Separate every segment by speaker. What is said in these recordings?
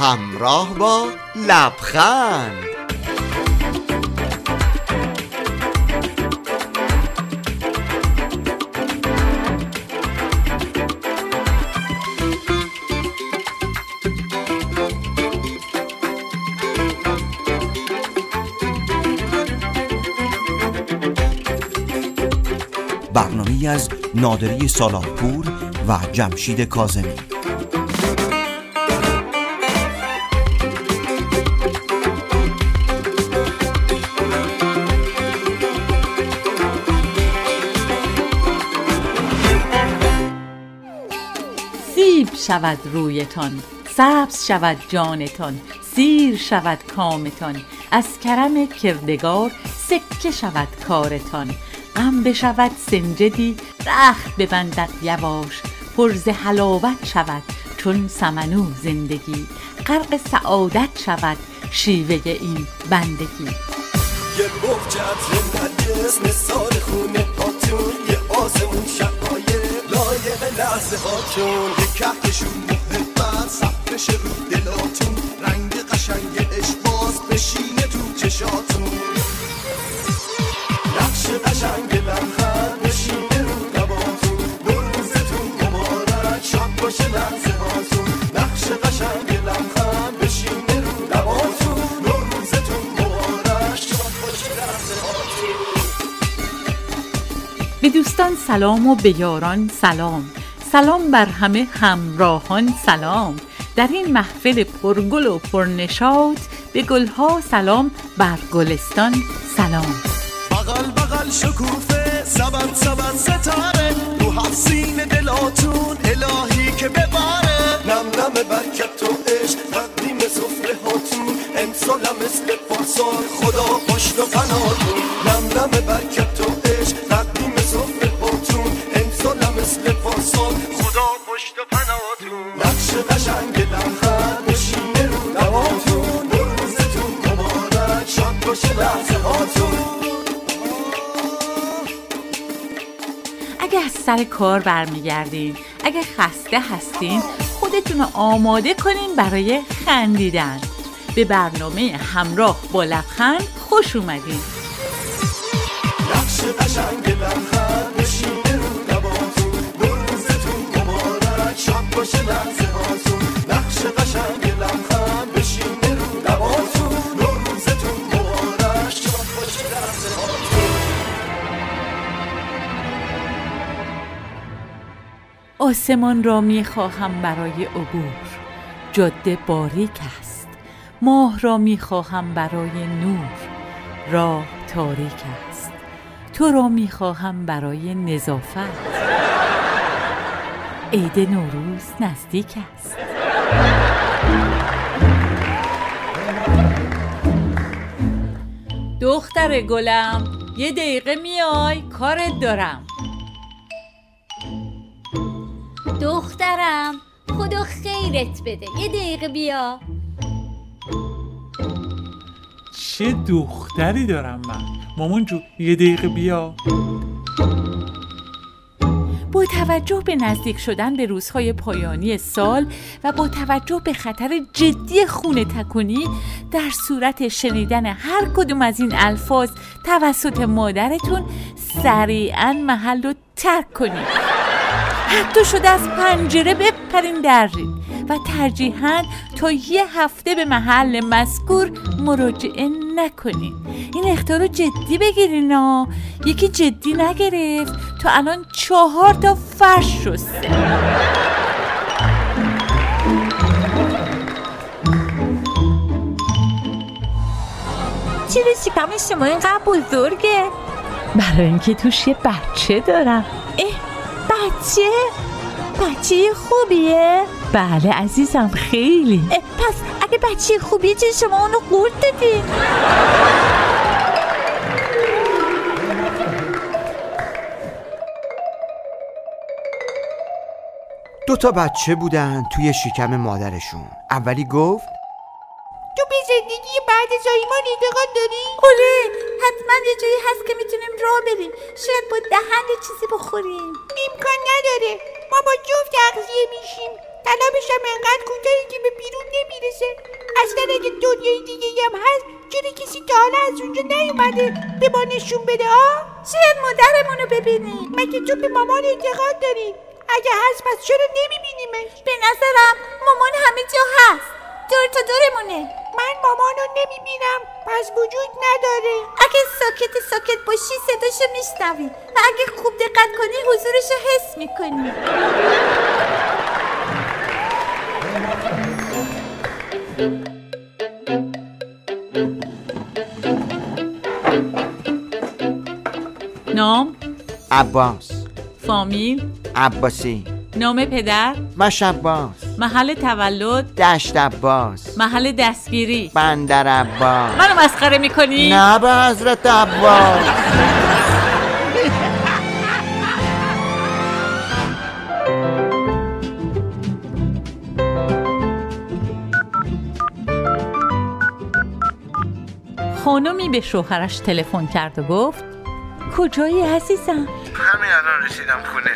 Speaker 1: همراه با لبخند.
Speaker 2: برنامه از نادری سالاپور و جمشید کازمی
Speaker 3: شود رویتان سبز شود جانتان سیر شود کامتان از کرم کردگار سکه شود کارتان. غم بشود سنجدی رخت ببندد یواش پرز حلاوت شود چون سمنو زندگی. غرق سعادت شود شیوه این بندگی.
Speaker 4: یه نرگس مثال خونه هاتون یه آسمون شقایه لایق لحظه هاتون یه کهکشون محبت سب بشه رو دلاتون رنگ قشنگ اشباز بشینه تو چشاتون نقش قشنگ لبخند بشینه رو لباتون نوروزتون مبارک شب باشه لحظه هاتون نقش قشنگ لبخند
Speaker 3: دوستان سلام و به یاران سلام. سلام بر همه همراهان سلام. در این محفل پرگل و پرنشاط به گلها سلام بر گلستان سلام.
Speaker 4: بغل بغل شکوفه سبن سبن ستاره رو هفت سین دلاتون الهی که بباره. نم نم برکت و عشق تقدیم سفره هاتون امسالم مثل پارسال. خدا پشت و قناتون
Speaker 3: سر کار برمیگردین. اگه خسته هستین خودتون رو آماده کنین برای خندیدن. به برنامه همراه با لبخند خوش اومدین. آسمان را می خواهم برای عبور. جاده باریک است. ماه را می خواهم برای نور. راه تاریک است. تو را می خواهم برای نظافت. عید نوروز نزدیک است. دختر گلم یه دقیقه میای کارت دارم.
Speaker 5: دخترم. خدا خیرت بده. یه دقیقه بیا.
Speaker 6: چه دختری دارم من؟ مامان جو یه دقیقه بیا.
Speaker 3: با توجه به نزدیک شدن به روزهای پایانی سال و با توجه به خطر جدی خونه تکونی در صورت شنیدن هر کدوم از این الفاظ توسط مادرتون سریعا محل رو ترک کنید. حتی شده از پنجره بپرین درید و ترجیحاً تا یه هفته به محل مذکور مراجعه نکنین. این اختار رو جدی بگیرین ها. یکی جدی نگرفت. تا الان چهار تا فرش شسته.
Speaker 5: چرا شکم شما؟ اینقدر بزرگه
Speaker 3: برای اینکه توش یه بچه دارم.
Speaker 5: اه بچه بچه خوبیه؟
Speaker 3: بله عزیزم خیلی.
Speaker 5: پس اگه بچه خوبیه چه شما اونو قورت دادین
Speaker 1: دو تا بچه بودن توی شکم مادرشون. اولی گفت
Speaker 5: تو به زندگی بعد از آیمان اعتقاد داری؟ آره حتما یه جایی هست که می‌تونیم راه بریم. شاید با دهن چیزی بخوریم. امکان نداره. ما با جفت تغذیه میشیم. طلبشم انقدر کوتاهی که به بیرون نمی‌رسه. اصلا اگه دنیای دیگه هم هست چرا کسی تا حالا از اونجا نیومده به ما نشون بده ها؟ شاید مادرمونو ببینیم. مگه تو به مامان اعتقاد داری؟ اگه هست پس چرا نمیبینیمش؟ به نظرم مامان همه جا هست. دور تا دورمونه. من مامانو نمی‌بینم. پس وجود نداره. اگه ساکت ساکت باشی صداشو میشنوی و اگه خوب دقت کنی حضورشو حس می‌کنی.
Speaker 7: نام؟
Speaker 1: عباس.
Speaker 7: فامیل؟
Speaker 1: عباسی.
Speaker 7: نام پدر؟
Speaker 1: مش عباس.
Speaker 7: محل تولد.
Speaker 1: دشت عباس.
Speaker 7: محل دستگیری.
Speaker 1: بندر عباس.
Speaker 7: منو مسخره می‌کنی؟
Speaker 1: نه به حضرت عباس.
Speaker 7: خانمی به شوهرش تلفن کرد و گفت کجایی عزیزم؟
Speaker 8: همین الان رسیدم خونه.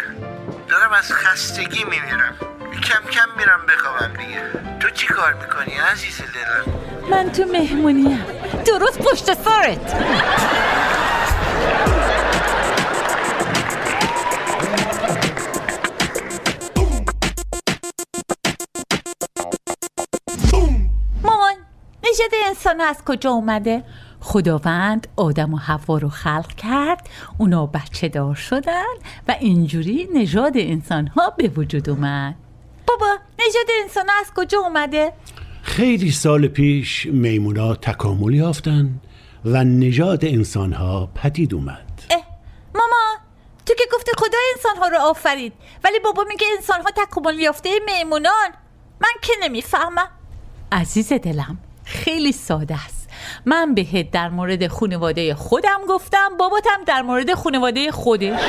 Speaker 8: دارم از خستگی میمیرم. کم کم میرم بخوابم دیگه. تو چی کار می‌کنی عزیز دلم؟
Speaker 7: من تو مهمونیم. درست پشت سرت. مامان نژاد انسان از کجا اومده؟ خداوند آدم و حوا رو خلق کرد. اونا بچه دار شدن و اینجوری نژاد انسان ها به وجود اومد. بابا نژاد انسان از کجا اومده؟
Speaker 9: خیلی سال پیش میمونا تکامل یافتن و نژاد انسانها پدید اومد.
Speaker 7: اه ماما تو که گفتی خدا انسان ها رو آفرید ولی بابا میگه انسان ها تکامل یافته میمونان. من که نمی‌فهمم. عزیز دلم خیلی ساده است. من بهت در مورد خانواده خودم گفتم باباتم در مورد خانواده خودش.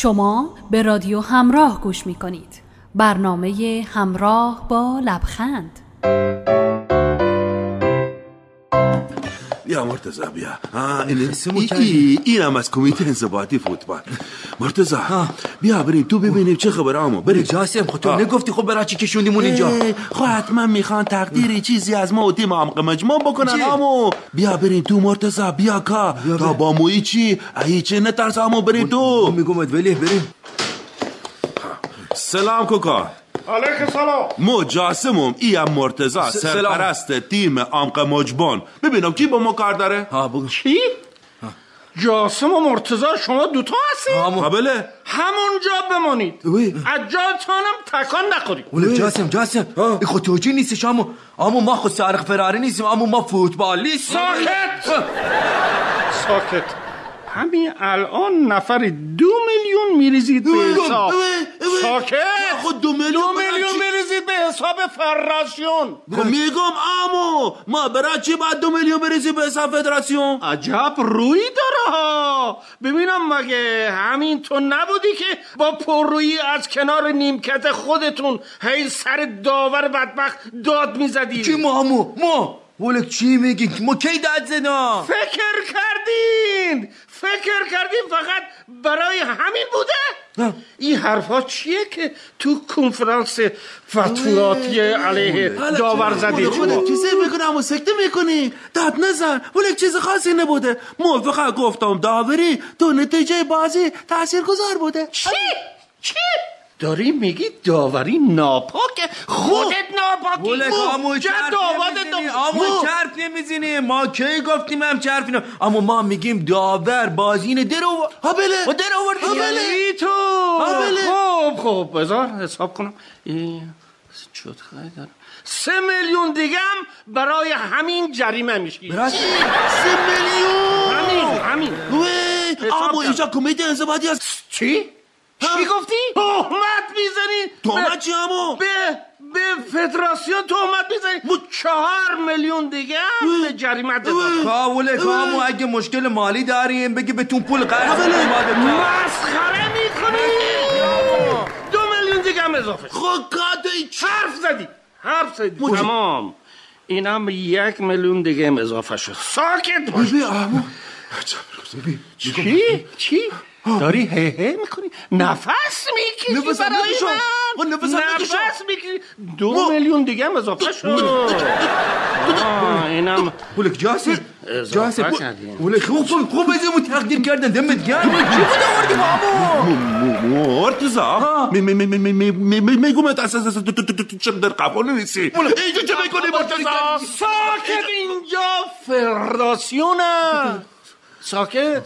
Speaker 10: شما به رادیو همراه گوش می کنید. برنامه همراه با لبخند
Speaker 11: بیا مرتزا بیا. این ای, ای اینم از کمیته انضباطی فوتبال. مرتزا بیا بریم تو ببینیم چه خبر آمو بریم.
Speaker 12: جاسم خب تو نگفتی خب برای چی کشوندیمون اینجا؟
Speaker 11: خب حتما می‌خوان تقدیری چیزی از ما و تیم عمق مجموع بکنن آمو. بیا بریم تو مرتزا بیا کا. تا با مویی چی؟ ای چه نترس آمو بریم تو.
Speaker 12: میگم ولی بریم.
Speaker 11: سلام کوکا.
Speaker 13: علیک سلام.
Speaker 11: مو جاسمم ای هم مرتزا سرپرست تیم عمق مجبان. ببینم کی با ما کار داره؟
Speaker 12: ها بگو.
Speaker 13: چی؟ جاسم و مرتزا شما دوتا هستی؟
Speaker 11: ها بله.
Speaker 13: همونجا بمانید. از جاتانم تکان نخورید.
Speaker 12: ولی جاسم جاسم. ای خود توجی نیستش امو امو ما خود سرخ فراری نیستیم امو ما فوتبالیست
Speaker 13: ساکت. ساکت. همین الان نفر دو میلیون میریزید به حساب. ساکت
Speaker 11: خود دو میلیون
Speaker 13: دو میلیون؟ میریزید به حساب فدراسیون.
Speaker 11: خب میگم امو ما برای چی باید دو میلیون بریزی به حساب فدراسیون؟
Speaker 13: عجب روی داره ها. ببینم مگه همین تو نبودی که با پررویی از کنار نیمکت خودتون هی سر داور بدبخت داد می‌زدی؟
Speaker 12: چی ما همو ما. ولک چی میگی؟ ما کی داد زنا؟
Speaker 13: فکر کردین. فکر کردین فقط برای همین بوده؟ این حرفا چیه که تو کنفرانس فتواتی علیه داور زدی؟
Speaker 11: خودت چیزی می‌کنم و سکته می‌کنی؟ داد نزن. ولی چیز خاصی نبوده. ما فقط گفتم داوری تو نتیجه بازی تأثیر گذار بوده.
Speaker 13: چی؟ چی؟ داری میگی داوری ناپاکه. خودت ناپاکی.
Speaker 12: ولک همو
Speaker 13: جد
Speaker 12: چرف
Speaker 13: دا-
Speaker 12: همو
Speaker 13: ما-
Speaker 12: چرف نمی‌زنی. ما کی گفتیم هم چرف اینا اما ما میگیم داور بازین در آورد
Speaker 11: ها بله.
Speaker 12: و در آورد دیگه.
Speaker 13: یعنی تو.
Speaker 11: آه، بله.
Speaker 13: خب خب بذار حساب کنم. این شد خیلی دارم سه میلیون دیگه هم برای همین جریمه میشی.
Speaker 11: برای؟ سه میلیون؟
Speaker 13: همین همین.
Speaker 11: وی
Speaker 13: حساب
Speaker 11: اما
Speaker 13: کرد.
Speaker 11: اینجا کمیته انضباطی هست.
Speaker 13: چی؟ چی گفتی؟ تهمت می‌زنی
Speaker 11: تهمت چی همو؟
Speaker 13: به به فدراسیون تهمت می‌زنی چهار میلیون دیگه هم به جریمت اضافه.
Speaker 12: کاوله کامو اگه مشکل مالی داریم بگی بهتون پول قرض.
Speaker 13: مسخره می‌کنی دو میلیون دیگه هم اضافه.
Speaker 11: خب کاته چی؟
Speaker 13: حرف زدی حرف زدی تمام اینم یک میلیون دیگه هم اضافه شد ساکت باش چی؟ چی؟ داری هه هه می‌کنی نفس می‌کشی
Speaker 11: نفس
Speaker 13: برای من.
Speaker 11: نفس,
Speaker 13: نفس می‌کشی. دو میلیون دیگه هم اضافه بله. شد. اینم
Speaker 12: ولک جاسم. جاسم ولک خوب خوب خوب ازمو تقدیر کردن. دمت گرم. چی بود آوردی بابو
Speaker 11: مرتزا میگم اساس چم در قبول نیسی اینجا چه می‌کنی مرتزا
Speaker 13: ساکت اینجا فراسیونه ساکت؟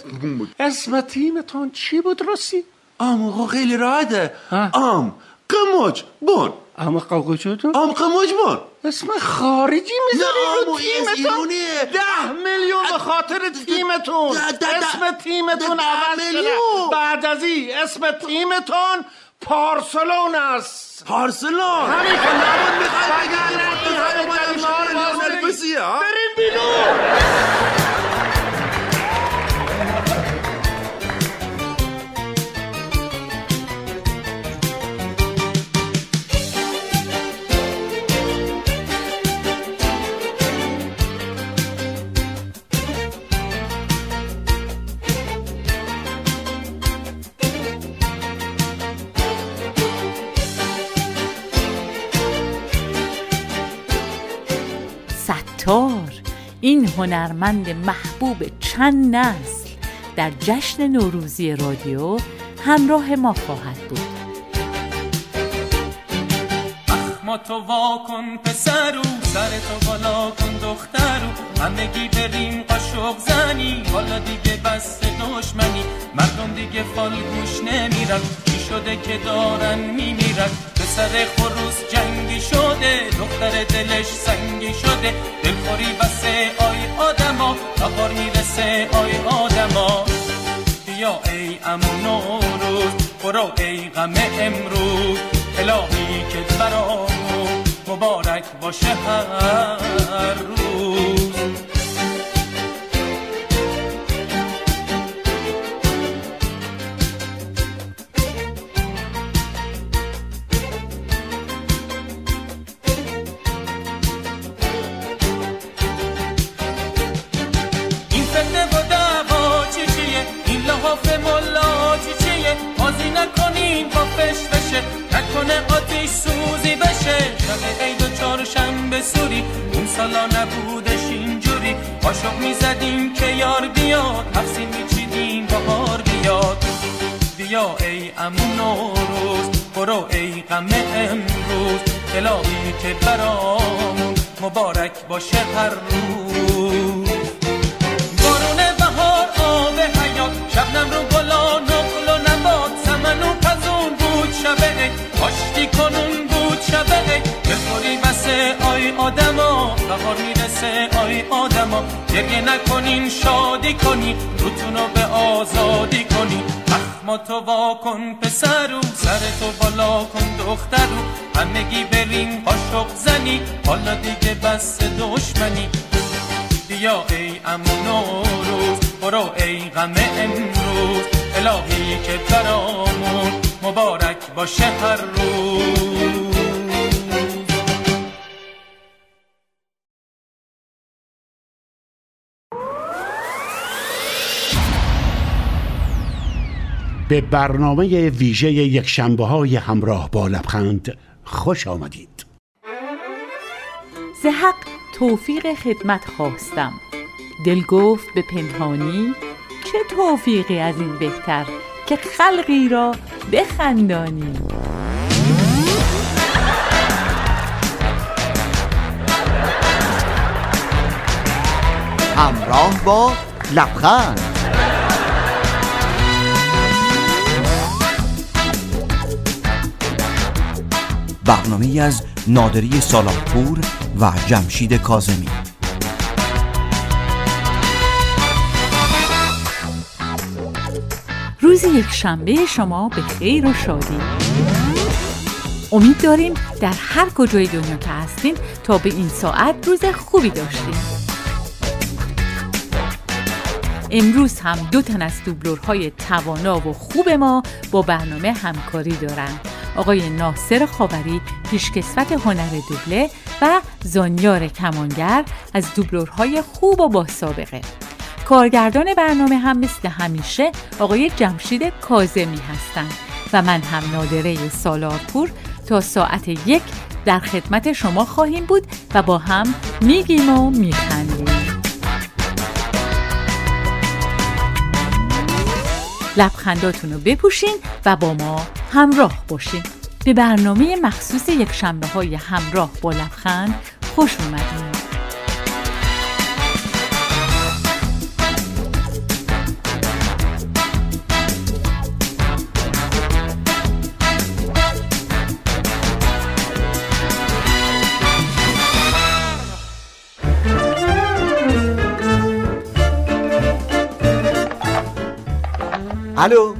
Speaker 13: اسم تیمتون چی بود راستی؟
Speaker 11: ام خو خیلی راحته. ام قموج بون.
Speaker 13: اما قاقوچتون
Speaker 11: ام قموج بون.
Speaker 13: اسم خارجی می‌ذاری رو تیمتون. ده میلیون به خاطر تیمتون. اسم تیمتون عوض شده. بعد از این اسم تیمتون پارسلون است.
Speaker 11: پارسلون؟
Speaker 13: همین که نبود می‌خوای
Speaker 11: ها؟
Speaker 13: بریم بیرون.
Speaker 3: هنرمند محبوب چند نسل در جشن نوروزی رادیو همراه ما خواهد بود.
Speaker 14: ما تو وا کن پسرو سر تو بالا کن دخترو همگی بریم قاشق زنی. حالا دیگه بس دشمنی. مردم دیگه فالگوش نمیرن. چی شده که دارن میمیرن. پسر جنگی شده دختر دلش سنگی شده دلخوری بسه آی آدما نهار می‌رسه آی آدما. بیا ای امون نوروز برو ای غم امروز الهی که برامون مبارک باشه هر روز. سوری اون سالا نبودش اینجوری. قاشق می‌زدیم که یار بیاد. حفظی میچیدیم بهار بیاد. بیا ای امون نوروز برو ای غم امروز. الهی که برامون مبارک باشه هر روز. بهار می‌رسه آی آدما گریه نکنین شادی کنی روتونو به آزادی کنی. تو وا کن پسرو سر تو بالا کن دخترو همگی بریم قاشق زنی حالا دیگه بس دشمنی. بیا ای امون روز برو ای غم امروز. الهی که برامون مبارک باشه هر روز.
Speaker 9: به برنامه ویژه یک شنبه های همراه با لبخند خوش آمدید.
Speaker 3: زحق توفیق خدمت خواستم. دل گفت به پنهانی چه توفیقی از این بهتر که خلقی را بخندانی؟
Speaker 1: همراه با لبخند.
Speaker 2: برنامه از نادری سالاپور و جمشید کازمی
Speaker 3: روز یک شنبه شما به خیر و شادی. امید داریم در هر کجای دنیا که هستین تا به این ساعت روز خوبی داشتیم امروز هم دو تن از دوبلورهای توانا و خوب ما با برنامه همکاری دارند آقای ناصر خاوری پیشکسوت هنر دوبله و زانیار کمانگر از دوبلورهای خوب و با سابقه. کارگردان برنامه هم مثل همیشه آقای جمشید کازمی هستند و من هم نادره سالارپور تا ساعت یک در خدمت شما خواهیم بود و با هم میگیم و میخندیم. لبخنداتون رو بپوشین و با ما همراه باشین. به برنامه مخصوص یک شنبه های همراه با لبخند خوش اومدین.
Speaker 1: الو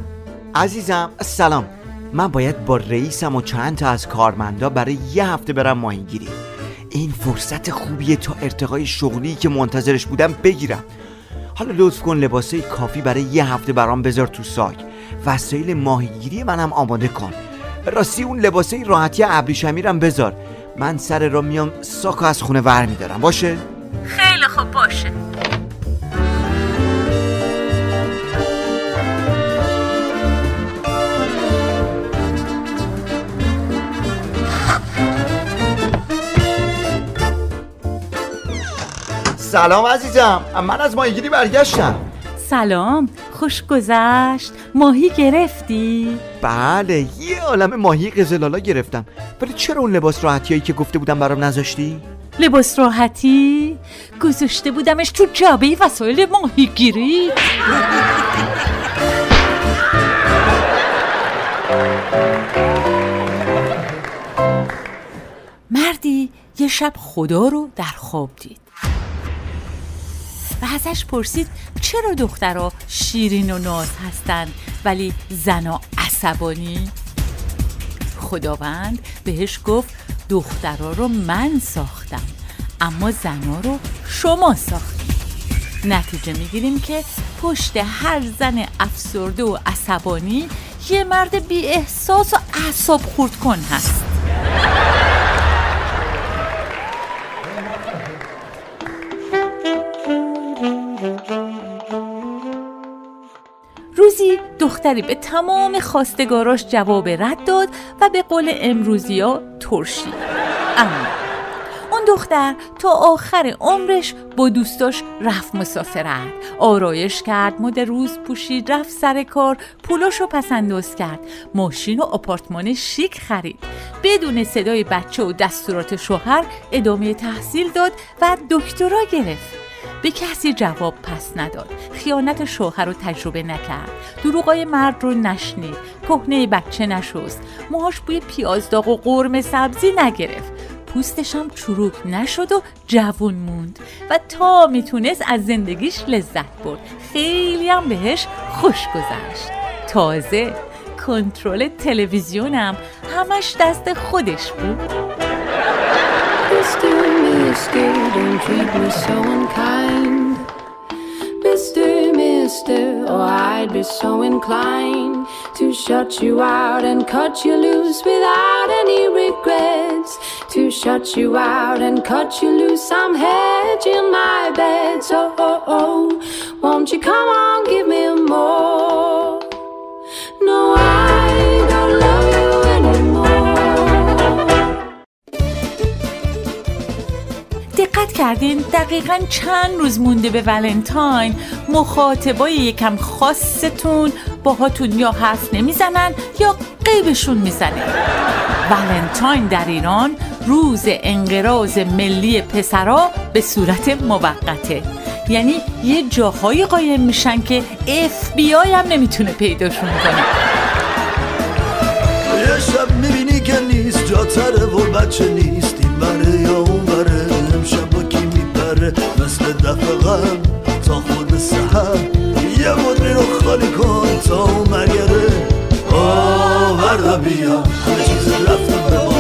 Speaker 1: عزیزم سلام من باید با رئیسم و چند تا از کارمندا برای یه هفته برم ماهیگیری. این فرصت خوبیه تا ارتقای شغلی که منتظرش بودم بگیرم. حالا لطف کن لباسه کافی برای یه هفته برام بذار تو ساک وسایل ماهیگیری منم آماده کن. راستی اون لباسه راحتی ابریشمیرم بذار. من سر را میام ساکو از خونه ور میدارم. باشه؟
Speaker 3: خیلی خوب باشه.
Speaker 1: سلام عزیزم. من از ماهیگیری برگشتم.
Speaker 3: سلام. خوش گذشت. ماهی گرفتی؟
Speaker 1: بله یه عالم ماهی قزلالا گرفتم. ولی چرا اون لباس راحتی هایی که گفته بودم برام نذاشتی؟
Speaker 3: لباس راحتی؟ گذاشته بودمش تو جعبه وسایل ماهیگیری. مردی یه شب خدا رو در خواب دید. و ازش پرسید چرا دخترها شیرین و ناز هستن ولی زنا عصبانی؟ خداوند بهش گفت دخترها رو من ساختم اما زنا رو شما ساختیم نتیجه می‌گیریم که پشت هر زن افسرده و عصبانی یه مرد بی احساس و اعصاب خورد کن هست. دختری به تمام خواستگاراش جواب رد داد و به قول امروزی ها ترشید اما اون دختر تا آخر عمرش با دوستاش رفت مسافرت. آرایش کرد مد روز پوشید رفت سر کار پولاشو پس انداز کرد. ماشین و آپارتمان شیک خرید. بدون صدای بچه و دستورات شوهر ادامه تحصیل داد و دکترا گرفت. به کسی جواب پس نداد. خیانت شوهر رو تجربه نکرد. دروغای مرد رو نشنید. کهنه بچه نشست. موهاش بوی پیازداغ و قرم سبزی نگرفت. پوستش هم چروک نشد و جوون موند. و تا می‌تونست از زندگیش لذت برد. خیلی هم بهش خوش گذشت. تازه کنترل تلویزیونم همش دست خودش بود.
Speaker 10: Mister, mister, don't treat me so unkind. Mister, mister, oh, I'd be so inclined to shut you out and cut you loose without any regrets. To shut you out and cut you loose, I'm hedging my bed. So, oh, oh, oh, won't you come on, give me more? No, I
Speaker 3: دقت کردین دقیقا چند روز مونده به ولنتاین. مخاطبای یکم خاصتون باهاتون یا حرف نمی‌زنن یا قیبشون می‌زنه ولنتاین در ایران روز انقراض ملی پسرا به صورت موقته. یعنی یه جاهایی قایم میشن که اف بی آی هم نمی‌تونه پیداشون کنه.
Speaker 15: یه شب می‌بینی که نیست جاتره و بچه نیست. این میپره مثل دفعه قبل تا خود سهر یه مدری رو خالی کن تا اون مرگره آورده بیا. همه چیز رفته به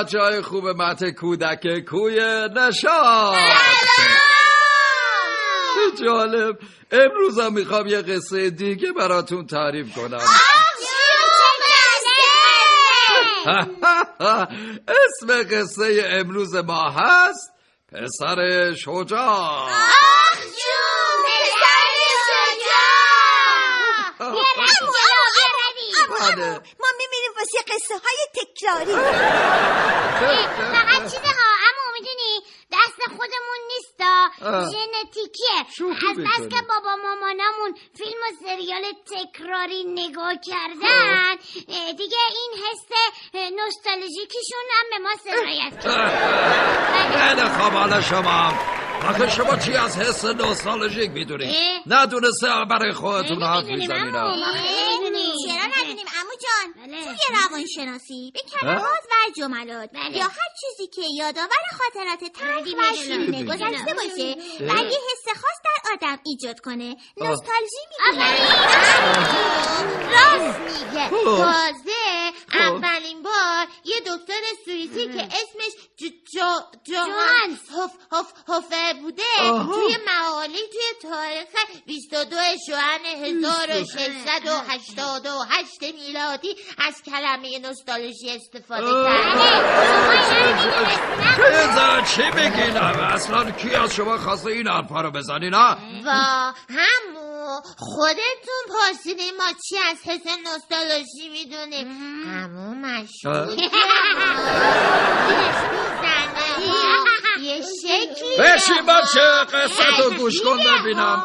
Speaker 16: بچه های خوب مت کودک کوی نشان چه جالب. امروز هم می‌خوام یه قصه دیگه براتون تعریف کنم. اسم قصه امروز ما هست پسر شجاع. بله.
Speaker 17: ما میمیریم واسه قصه های تکراری
Speaker 18: فقط چیزه ها اما می‌دونی دست خودمون
Speaker 16: شوخی
Speaker 18: از بس. که بابا مامانمون فیلم و سریال تکراری نگاه کردن دیگه این حس اه، نوستالژیکیشون هم به ما سرایت کرد.
Speaker 16: خوب حالا شما. آخه شما چی از حس نوستالژیک می‌دونی. ندونسته برای خودتون حرف.
Speaker 18: نمی‌دونیم.
Speaker 17: چرا جان
Speaker 18: بله.
Speaker 17: توی روانشناسی به کلمات و جملات
Speaker 18: بله.
Speaker 17: یا هر چیزی که یادآور خاطرات تلخ
Speaker 18: بله،
Speaker 17: و
Speaker 18: می‌دونم.
Speaker 17: شیرین
Speaker 18: می‌دونم.
Speaker 17: گذشته باشه. و یه حس خاص در آدم ایجاد کنه نوستالژی
Speaker 18: آفرین.
Speaker 17: می‌کنه
Speaker 18: راست میگه
Speaker 17: خب.
Speaker 18: تازه اولین بار یه دکتر سوئیسی که اسمش جو جو جوهانس هوف هوف هوفر بوده. توی
Speaker 19: سوالی توی تاریخ 22 ژوئن 1688 میلادی از کلمه نوستالژی استفاده کرده
Speaker 16: تیزه چی بگینم اصلا کی از شما خواسته این حرفا رو بزنی نه؟
Speaker 19: و همو خودتون پرسیدین ما چی از حس نوستالژی می‌دونیم. همو مشکوک یه شکلی
Speaker 16: بشین بچه قصه تو گوش کن ببینم.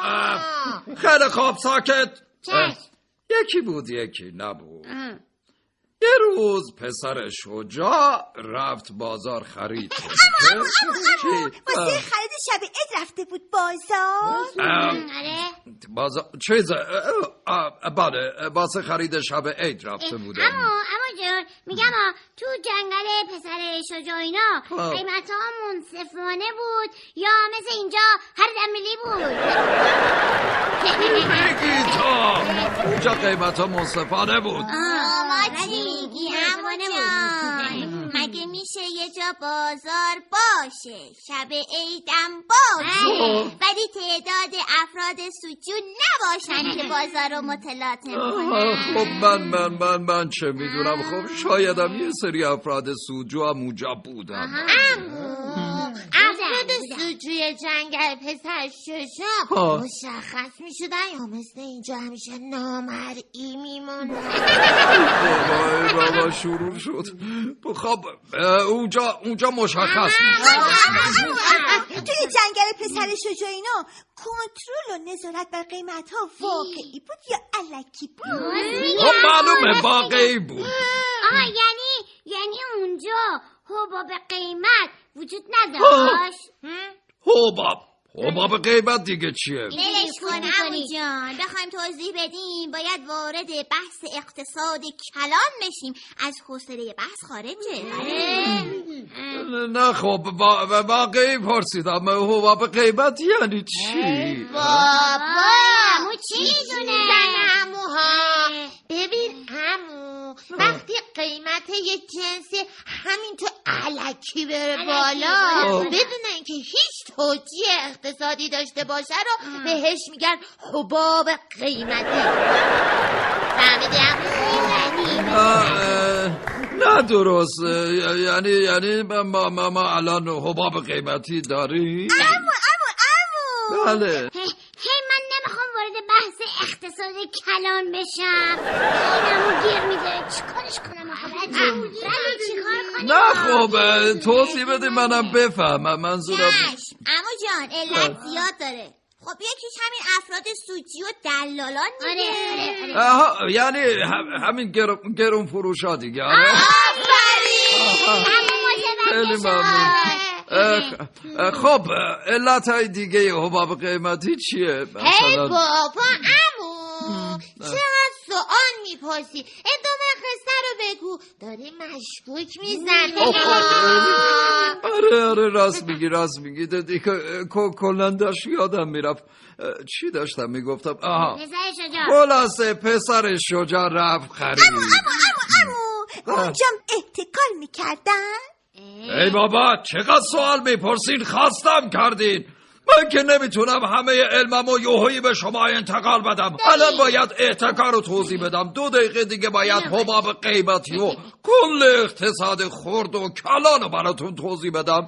Speaker 16: خیلی خوب ساکت. یکی بود یکی نبود. یه روز پسر شجاع رفت بازار خرید چی؟
Speaker 20: واسه
Speaker 16: اه،
Speaker 20: خرید شب عید رفته بود بازار.
Speaker 16: اه، بازار چیز اه، اه، اه، بله واسه خرید شب عید رفته بودم
Speaker 18: اما اما جون میگم تو جنگل پسر شجاع اینا
Speaker 16: خب.
Speaker 18: قیمت ها منصفانه بود یا مثل اینجا هر دمیلی بود؟
Speaker 16: بگی تا اونجا قیمت ها منصفانه بود
Speaker 19: ما چی میگی بازار باشه. شب عیدم باشه.
Speaker 16: خب.
Speaker 19: ولی تعداد افراد سوچو نباشن که بازار رو متلاطم کنن
Speaker 16: خب من من من من چه می‌دونم. خب شایدم یه سری افراد سوجو هم اونجا
Speaker 19: افراد سوجوی جنگل پسر شجاع
Speaker 16: ها.
Speaker 19: مشخص می‌شدن یا مثل اینجا همیشه نامرئی میموندن.
Speaker 16: وای بابا شروع شد. خب اه، اونجا اونجا مشخص میشه
Speaker 20: توی جنگل پسر شجاعینا کنترل و نظارت بر قیمت ها واقعی بود یا علکی بود؟
Speaker 16: خب معلومه واقعی بود.
Speaker 18: آها یعنی یعنی اونجا حباب قیمت وجود نداشت.
Speaker 16: حباب. حباب قیمت دیگه چیه؟
Speaker 19: ولش کن عمو جان. بخوایم توضیح بدیم. باید وارد بحث اقتصاد کلان بشیم. از حوصله بحث خارجه.
Speaker 16: نه خب وا- واقعی پرسیدم حباب قیمت یعنی چی؟
Speaker 19: بابا
Speaker 18: عمو چی می‌دونه؟
Speaker 19: زن عموها. ببین عمو وقتی قیمت یه جنس همینطور علکی بره بالا.
Speaker 16: خب.
Speaker 19: بدون اینکه هیچ توجیه اقتصادی داشته باشه رو بهش میگن حباب قیمتی فهمیدی؟
Speaker 16: اه، نه درست. یعنی یعنی ما, ما, ما الان حباب قیمتی داریم.
Speaker 20: امو امو امو
Speaker 16: بله
Speaker 18: هی من نمی‌خوام وارد بحث اقتصاد کلان بشم. اینمو گیر میده. چیکارش کنم ولی چیکار کنیم؟
Speaker 16: نه خب توضیح بده منم بفهمم منظورم
Speaker 19: امو جان علت زیاد داره. خب یکیش همین افراد سوچی و دلالان دیگه.
Speaker 18: آره آره آره.
Speaker 16: آها یعنی هم- همین گرون, گرون فروشا دیگه. آره.
Speaker 19: آفرین!
Speaker 16: خیلی ممنون. خب علت های دیگه حباب قیمتی چیه؟
Speaker 19: هی بابا امو چقدر سوال می‌پرسی؟ ادامه قصه رو بگو. داری مشکوک می‌زنی.
Speaker 16: آره آره راست میگی راست میگی. اه، کلا داشت یادم می‌رفت. چی داشتم می‌گفتم؟ آها. خلاصه پسر شجاع رفت خرید.
Speaker 20: امو اونجام احتکال می‌کردن؟
Speaker 16: ای بابا چقدر سوال می‌پرسین؟ خواستم کردین. من که نمی‌تونم همه علمم و یوهایی به شما انتقال بدم. الان باید احتکار رو توضیح بدم. دو دقیقه دیگه باید حباب قیمتی و کل اقتصاد خرد و کلان رو براتون توضیح بدم.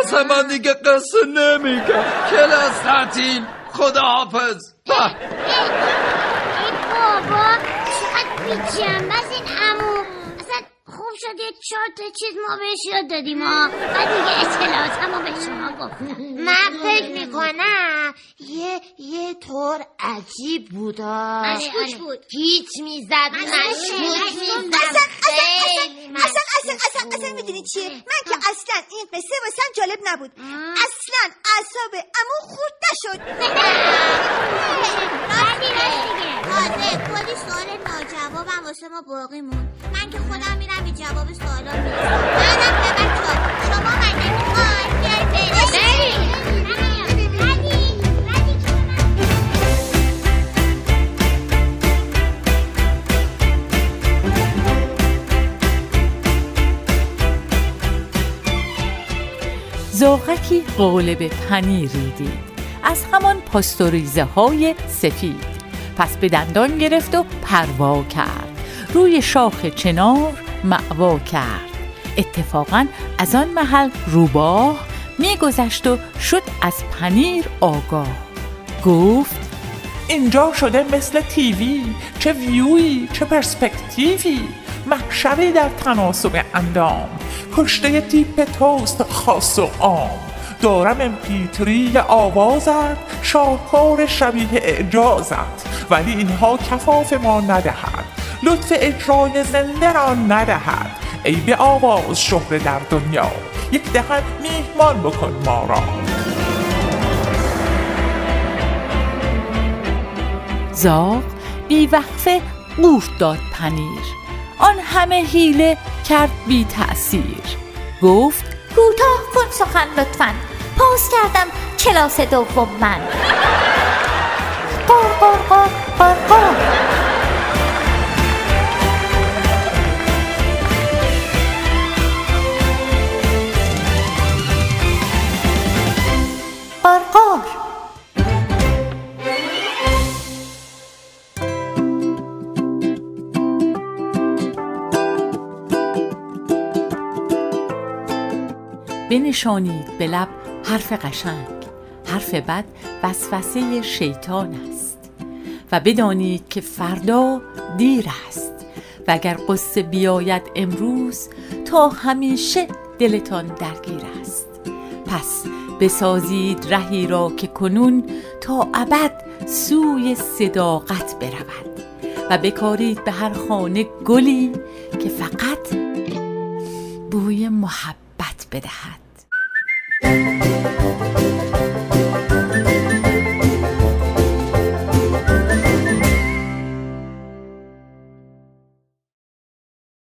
Speaker 16: اصلا من دیگه قصه نمیگم کلاس تعطیل خداحافظ. به.
Speaker 18: ای بابا چقدر بی این امو اصلا خوب شد یه چهار تا چیز ما بهش یاد دادیم ها بعد دیگه اطلاعات هم به شما گفتم
Speaker 19: من فکر می‌کنم یه یه طور عجیب بود آه.
Speaker 18: مشکوک بود.
Speaker 19: گیج می‌زد مشکوک می‌زد.
Speaker 20: اصلا اصلا اصلا اصلا اصلا می‌دونی چیه؟ من که اصلا این قصه واسم جالب نبود. اصلا اعصاب امو خورد نشد.
Speaker 19: تازه کلی سوال ناجوابم واسه ما باقی موند. من که خودم جواب سوالا منم به بچه شما مگه می‌خوای بیای
Speaker 3: زوغکی قالب پنیری دید از همان پاستوریزه های سفید. پس به دندان گرفت و پروا کرد. روی شاخ چنار معوا کرد. اتفاقا از آن محل روباه میگذشت و شد از پنیر آگاه. گفت
Speaker 6: اینجا شده مثل تیوی چه ویوی چه پرسپکتیوی. محشری در تناسب اندام. کشته تیپ توست خاص و عام. دارم امپیتری آوازت شاهکار شبیه اعجازت. ولی اینها کفاف ما ندهد. لطف اجرای زنده را ندهد. ای به آواز شهره در دنیا یک دهن میهمان بکن ما را.
Speaker 3: زاغ بی وقفه قورت داد پنیر. آن همه حیله کرد بی تأثیر. گفت
Speaker 18: کوتاه کن سخن لطفا. پاس کردم کلاس دوم من. قار.
Speaker 3: بنشانید به لب حرف قشنگ. حرف بد وسوسه شیطان است. و بدانید که فردا دیر است. و اگر قصه بیاید امروز تا همیشه دلتان درگیر است. پس بسازید رهی را که کنون تا ابد سوی صداقت برود. و بکارید به هر خانه گلی که فقط بوی محبت بدهد. Música